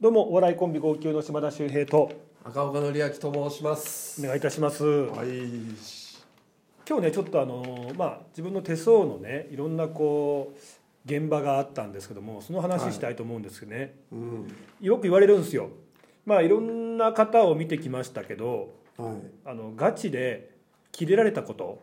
どうもお笑いコンビ号泣の島田秀平と赤岡典明と申します。お願いいたします。はい。今日ねちょっとあのまあ自分の手相のねいろんなこう現場があったんですけどもその話したいと思うんですけどね、うん。よく言われるんですよ。まあいろんな方を見てきましたけどはい。あのガチでキレられたこと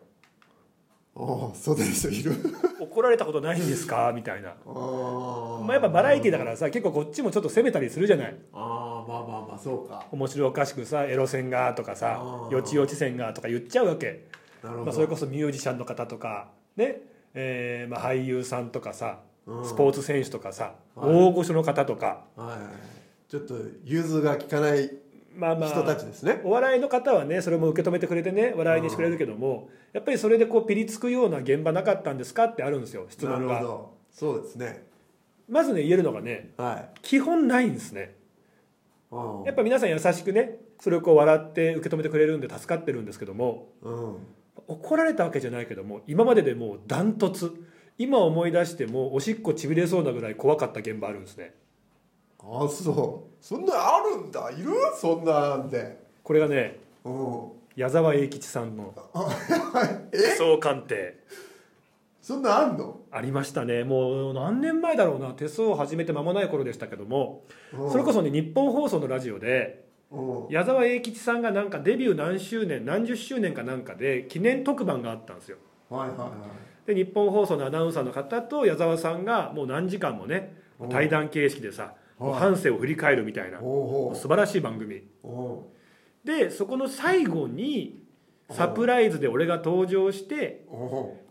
ああそうですいる。怒られたことないんですか？みたいな、まあ、やっぱバラエティだからさ結構こっちもちょっと攻めたりするじゃない？ああまあまあまあそうか。面白おかしくさエロ線がとかさよちよち線がとか言っちゃうわけ。なるほど、まあ、それこそミュージシャンの方とかね、えーまあ、俳優さんとかさうん。スポーツ選手とかさ、はい。大御所の方とか、はい。ちょっと融通が利かないまあま人たあちですね、お笑いの方はねそれも受け止めてくれてね笑いにしてくれるけどもやっぱりそれでこうピリつくような現場なかったんですかってあるんですよ質な問がそうですね。まずね言えるのがねはい。基本ないんですね。あやっぱ皆さん優しくねそれをこう笑って受け止めてくれるんで助かってるんですけどもうん。怒られたわけじゃないけども今まででもうダントツ。今思い出してもおしっこちびれそうなぐらい怖かった現場あるんですねあそう。そんなあるんだ。いる？そんなんで。これがねうん。矢沢永吉さんのえ？総鑑定。そんなんあんの？ありましたね。もう何年前だろうな。手相を始めて間もない頃でしたけども。うん。それこそね日本放送のラジオでうん。矢沢永吉さんがなんかデビュー何周年何十周年かなんかで記念特番があったんですよ。はいはいはい。で日本放送のアナウンサーの方と矢沢さんがもう何時間もねうん。対談形式でさはい半生を振り返るみたいな。素晴らしい番組。でそこの最後にサプライズで俺が登場して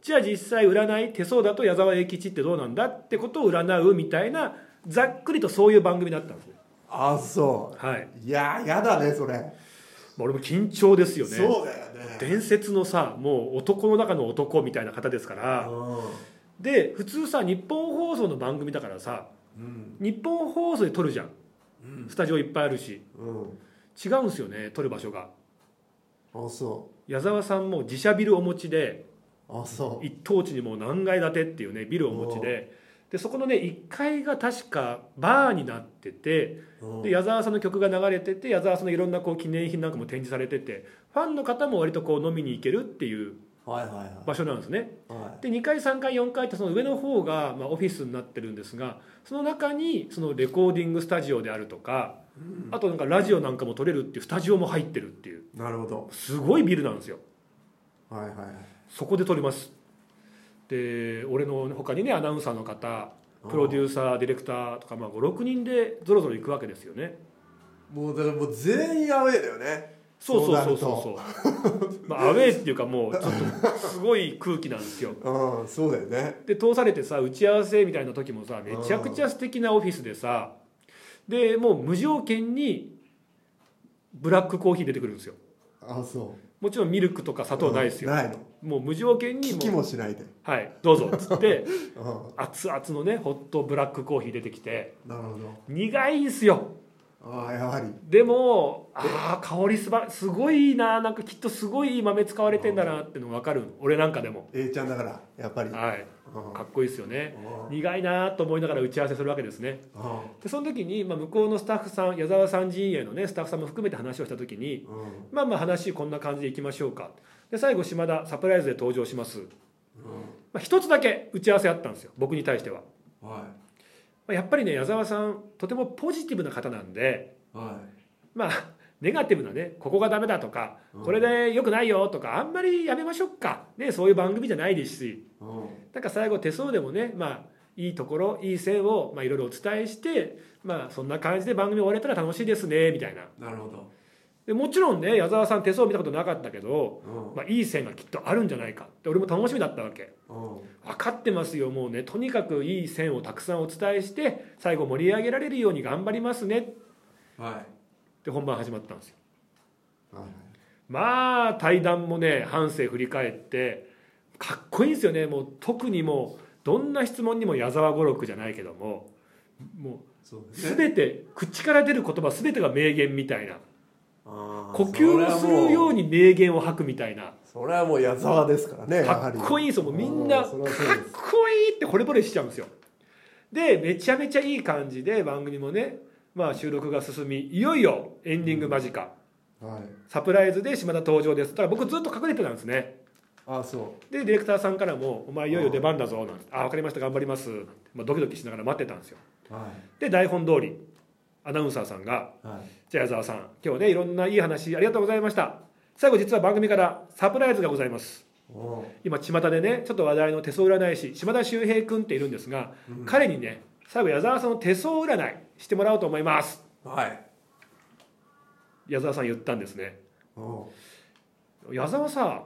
じゃあ実際占い手相だと矢沢永吉ってどうなんだってことを占うみたいなざっくりとそういう番組だったんですねあそう。はい。いややだねそれ、まあ俺も緊張ですよね。そうだよね。伝説のさもう男の中の男みたいな方ですから。で普通さ日本放送の番組だからさうん日本放送で撮るじゃん。うん。スタジオいっぱいあるし。うん。違うんですよね撮る場所が。あそ矢沢さんも自社ビルお持ちでうあそ一等地にもう何階建てっていうねビルをお持ちで。でそこのね1階が確かバーになっててで矢沢さんの曲が流れてて矢沢さんのいろんなこう記念品なんかも展示されててファンの方も割とこう飲みに行けるっていう場所なんですね。はで2階3階4階ってその上の方がまあオフィスになってるんですがその中にそのレコーディングスタジオであるとかいうん。あとなんかラジオなんかも撮れるっていうスタジオも入ってるっていう。なるほど。すごいビルなんですよ。はいはいそこで撮ります。で俺の他にねアナウンサーの方プロデューサーディレクターとか、まあ、56人でぞろぞろ行くわけですよね。もうだからもう全員アウェーだよねそうそうそうそう。そうまあアウェーっていうかもうちょっとすごい空気なんですよ。うんそうだよね。で通されてさ打ち合わせみたいな時もさめちゃくちゃ素敵なオフィスでさでもう無条件にブラックコーヒー出てくるんですよ。あそもちろんミルクとか砂う糖ないですよ、ないの。もう無条件にもうもしないで。はいどうぞっつって うん。熱々のねホットブラックコーヒー出てきて。なるほど。苦いんすよああやはり。でもああ香りすばすごいななんかきっとすごいいい豆使われてんだなってのが分かるの。俺なんかでも。A ちゃんだからやっぱり。はい。うんかっこいいですよね。うん苦いなと思いながら打ち合わせするわけですね。うでその時に、まあ、向こうのスタッフさん矢沢さん陣営のねスタッフさんも含めて話をした時にんうん。まあまあ話こんな感じでいきましょうか。で最後島田サプライズで登場します、まあ、一つだけ打ち合わせあったんですよ僕に対しては、はまあ、やっぱりね矢沢さんとてもポジティブな方なんでい。はまあネガティブなねここがダメだとかうん。これで良くないよとかあんまりやめましょうか、ね、そういう番組じゃないですしいうん。なんか最後手相でもねまあいいところいい線をまあいろいろお伝えしてまあそんな感じで番組終われたら楽しいですねみたいな。なるほどでもちろんね矢沢さん手相見たことなかったけど、うん。まあ、いい線がきっとあるんじゃないかって俺も楽しみだったわけ。うん。分かってますよもうね。とにかくいい線をたくさんお伝えして最後盛り上げられるように頑張りますね。はい。って本番始まったんですよ。はい。まあ対談もね半生振り返ってかっこいいんですよね。もう特にもうどんな質問にも矢沢語録じゃないけどももそううね。全て口から出る言葉全てが名言みたいな呼吸するように名言を吐くみたいな。それはもう矢沢ですからねかっこいいんですよ。もうみんなあかっこいいって惚れ惚れしちゃうんですよ。でめちゃめちゃいい感じで番組もねまあ、収録が進みいよいよエンディング間近。はい。サプライズで島田登場です。だから僕ずっと隠れてたんですね。あそでディレクターさんからも「お前いよいよ出番だぞ」なんて「あ分かりました頑張ります」まあ、ドキドキしながら待ってたんですよ。うはで台本通りアナウンサーさんがい。はい「じゃあ矢沢さん今日ねいろんないい話ありがとうございました。最後実は番組からサプライズがございます。今巷でねちょっと話題の手相占い師島田秀平君っているんですが、うん。彼にね最後矢沢さんの手相占いしてもらおうと思います。はい。矢沢さん言ったんですね。矢沢さ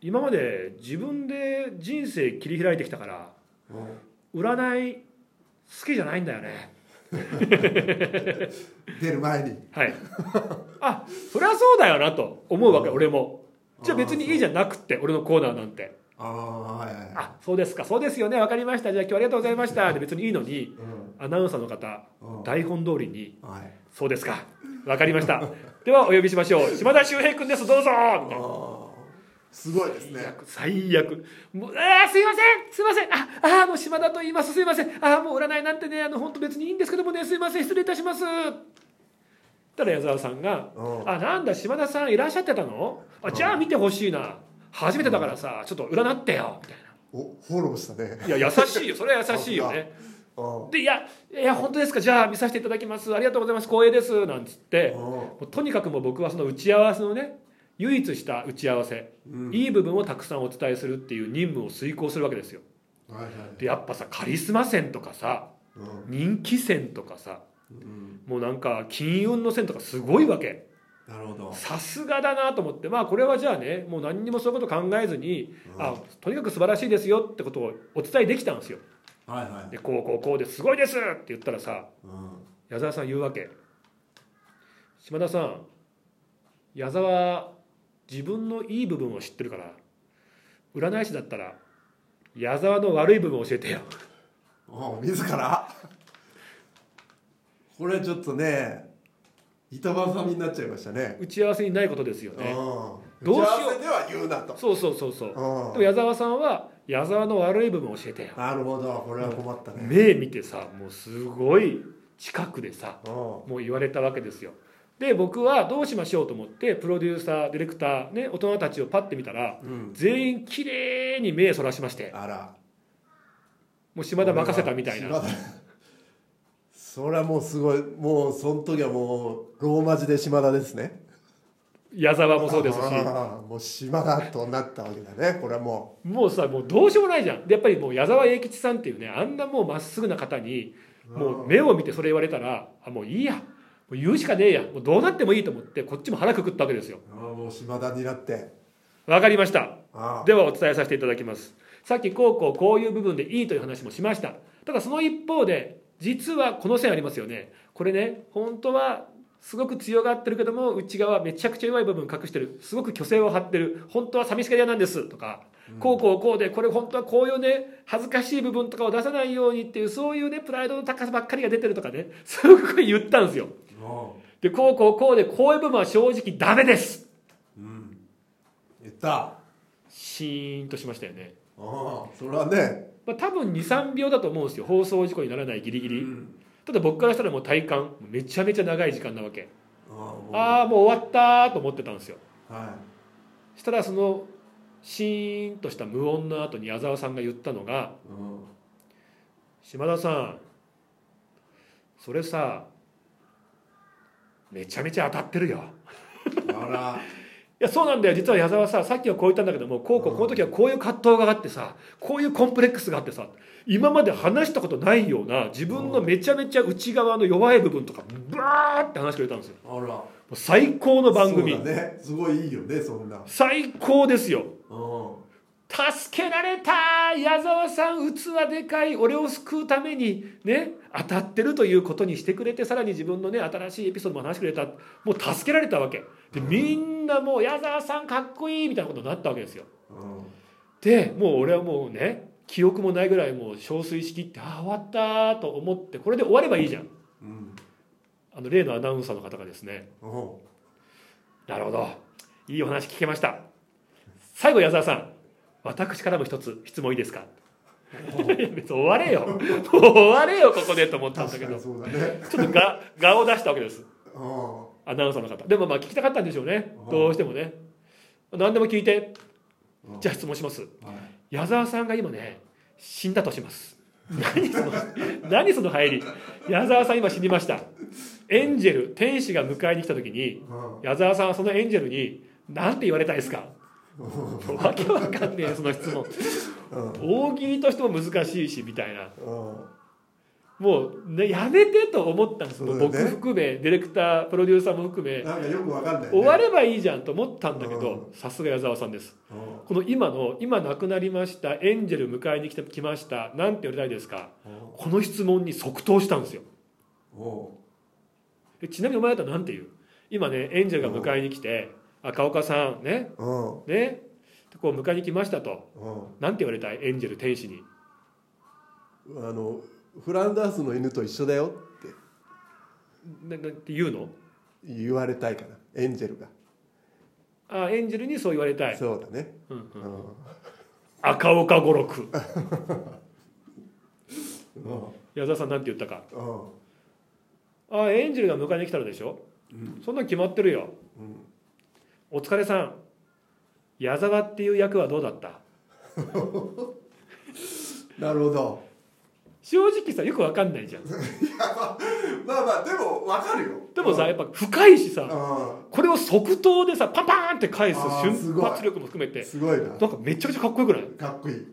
今まで自分で人生切り開いてきたから占い好きじゃないんだよね 出る前に。はい。あそりゃそうだよなと思うわけ俺も。じゃあ別にいいじゃなくって俺のコーナーなんて。ああはいはいあそうですか。そうですよね。分かりました。じゃあ今日はありがとうございました。で別にいいのにうん。アナウンサーの方うん。台本通りに。はい。そうですか。分かりました。ではお呼びしましょう。島田秀平君です。どうぞみたいなすごいですね。最悪もうあーすいません。すいません。ああもう島田と言います。すいません。ああもう占いなんてねあの本当別にいいんですけどもね。すいません。失礼いたします。たら矢沢さんがうん。あなんだ島田さんいらっしゃってたの？あじゃあ見てほしいな。初めてだからさちょっと占ってよ。みたいおフォローしたね。ないや優しいよ。それは優しいよね。うん。でいやいや本当ですか。じゃあ見させていただきます。ありがとうございます。光栄です。なんつって。とにかくもう僕はその打ち合わせのね唯一した打ち合わせ、うん。いい部分をたくさんお伝えするっていう任務を遂行するわけですよ。はいはいでやっぱさカリスマ線とかさうん。人気線とかさうんもうなんか金運の線とかすごいわけ。なるほど。さすがだなと思ってまあこれはじゃあねもう何にもそういうこと考えずに、うん。あとにかく素晴らしいですよってことをお伝えできたんですよ。はいはい。でこうこうこうですごいですって言ったらさうん。矢沢さん言うわけ。島田さん矢沢自分のいい部分を知ってるから占い師だったら矢沢の悪い部分を教えてよ。あ自ら？これちょっとね板挟みになっちゃいましたね。打ち合わせにないことですよね。うん。どうしよう。打ち合わせでは言うなと。そうそうそうそう。うん。でも矢沢さんは矢沢の悪い部分を教えてよ。なるほど。これは困ったね。目見てさもうすごい近くでさうん。もう言われたわけですよで僕はどうしましょうと思ってプロデューサーディレクターね大人たちをパッて見たらうん。全員きれいに目そらしまして。あら。もう島田任せたみたいな。島田。それはもうすごい。もうその時はもうローマ字で島田ですね。矢沢もそうですし。もう島田となったわけだね。これはももうさもうどうしようもないじゃん。でやっぱりもう矢沢永吉さんっていうねあんなもうまっすぐな方にうもう目を見てそれ言われたらあもういいや。もう言うしかねえや。もうどうなってもいいと思ってこっちも腹くくったわけですよ。ああもう島田になって。わかりました。あではお伝えさせていただきます。さっきこうこうこういう部分でいいという話もしました。ただその一方で実はこの線ありますよね。これね本当はすごく強がってるけども内側めちゃくちゃ弱い部分隠してる。すごく虚勢を張ってる。本当は寂しがり屋なんです。とか、こうこうこうでこれ本当はこういうね恥ずかしい部分とかを出さないようにっていうそういうねプライドの高さばっかりが出てるとかね。そういうふうに言ったんですよ。あでこうこうこうでこういう部分は正直ダメです。うん。言った。あシーンとしましたよね。あそれはね。まあ、多分23秒だと思うんですよ。放送事故にならないギリギリ、うん。ただ僕からしたらもう体感。めちゃめちゃ長い時間なわけ。ああもう。ああもう終わったと思ってたんですよ。はしたらそのシーンとした無音の後に矢沢さんが言ったのがい、うん「島田さんそれさめちゃめちゃ当たってるよ」あら。いやそうなんだよ。実は矢沢ささっきはこう言ったんだけどもこうこうこの時はこういう葛藤があってさこういうコンプレックスがあってさ今まで話したことないような自分のめちゃめちゃ内側の弱い部分とかバーって話してくれたんですよ。あら。最高の番組、そうだね。すごいいいよねそんな。最高ですよ。うん。助けられた矢沢さん器でかい俺を救うためにね当たってるということにしてくれてさらに自分のね新しいエピソードも話してくれたもう助けられたわけ。でみんなもう矢沢さんかっこいいみたいなことになったわけですよ。うんでもう俺はもうね記憶もないぐらいもう憔悴しきってああ終わったと思ってこれで終わればいいじゃん。うん。あの例のアナウンサーの方がですね。う。んなるほど。いいお話聞けました。最後矢沢さん私からも一つ質問いいですか？別に終われよ。終われよここでと思ったんだけど。ね。ょっとが 画を出したわけです。うんアナウンサーの方。でもまあ聞きたかったんでしょうね。うんどうしてもね。何でも聞いて。うんじゃあ質問します。はい。矢沢さんが今ね死んだとします。何その何その入り。矢沢さん今死にました。エンジェル天使が迎えに来た時にうん。矢沢さんはそのエンジェルに何て言われたいですか？わけわかんねえその質問。うん大喜利としても難しいしみたいな。うんもう、ね、やめてと思ったんです、ね。僕含めディレクタープロデューサーも含め。なんかよくわかんないね。終わればいいじゃんと思ったんだけうどさすが矢沢さんです。うん。この今の今亡くなりましたエンジェル迎えに来てきましたなんて言われたいですか？この質問に即答したんですよ。ちなみにお前だったらなんて言う？今ねエンジェルが迎えに来て「赤岡さんね。うん。ね。こう迎えに来ました」と。うん。なんて言われたい？エンジェル天使に。あのフランダースの犬と一緒だよって。ななんて言うの？言われたいかなエンジェルが。あエンジェルにそう言われたい、そうだね。うんうん。うん。赤岡五六。うん。矢沢さんなんて言ったか？うん。あエンジェルが迎えに来たのでしょ、そんなん決まってるよ。うんお疲れさん。矢沢っていう役はどうだった？なるほど。正直さよくわかんないじゃん。まあまあでもわかるよ。でもさやっぱ深いしさうこれを即答でさパンパーンって返す瞬発力も含めてんすごいな。なんかめちゃくちゃかっこよくない？かっこいい。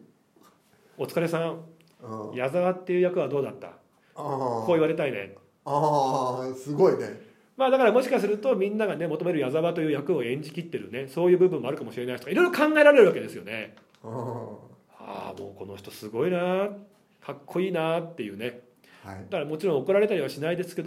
お疲れさん。うん。矢沢っていう役はどうだった？あこう言われたいね。ああすごいねまあだからもしかするとみんながね求める矢沢という役を演じきってるねそういう部分もあるかもしれないとかいろいろ考えられるわけですよね。うん。ああもうこの人すごいなかっこいいなっていうね。はい。だからもちろん怒られたりはしないですけど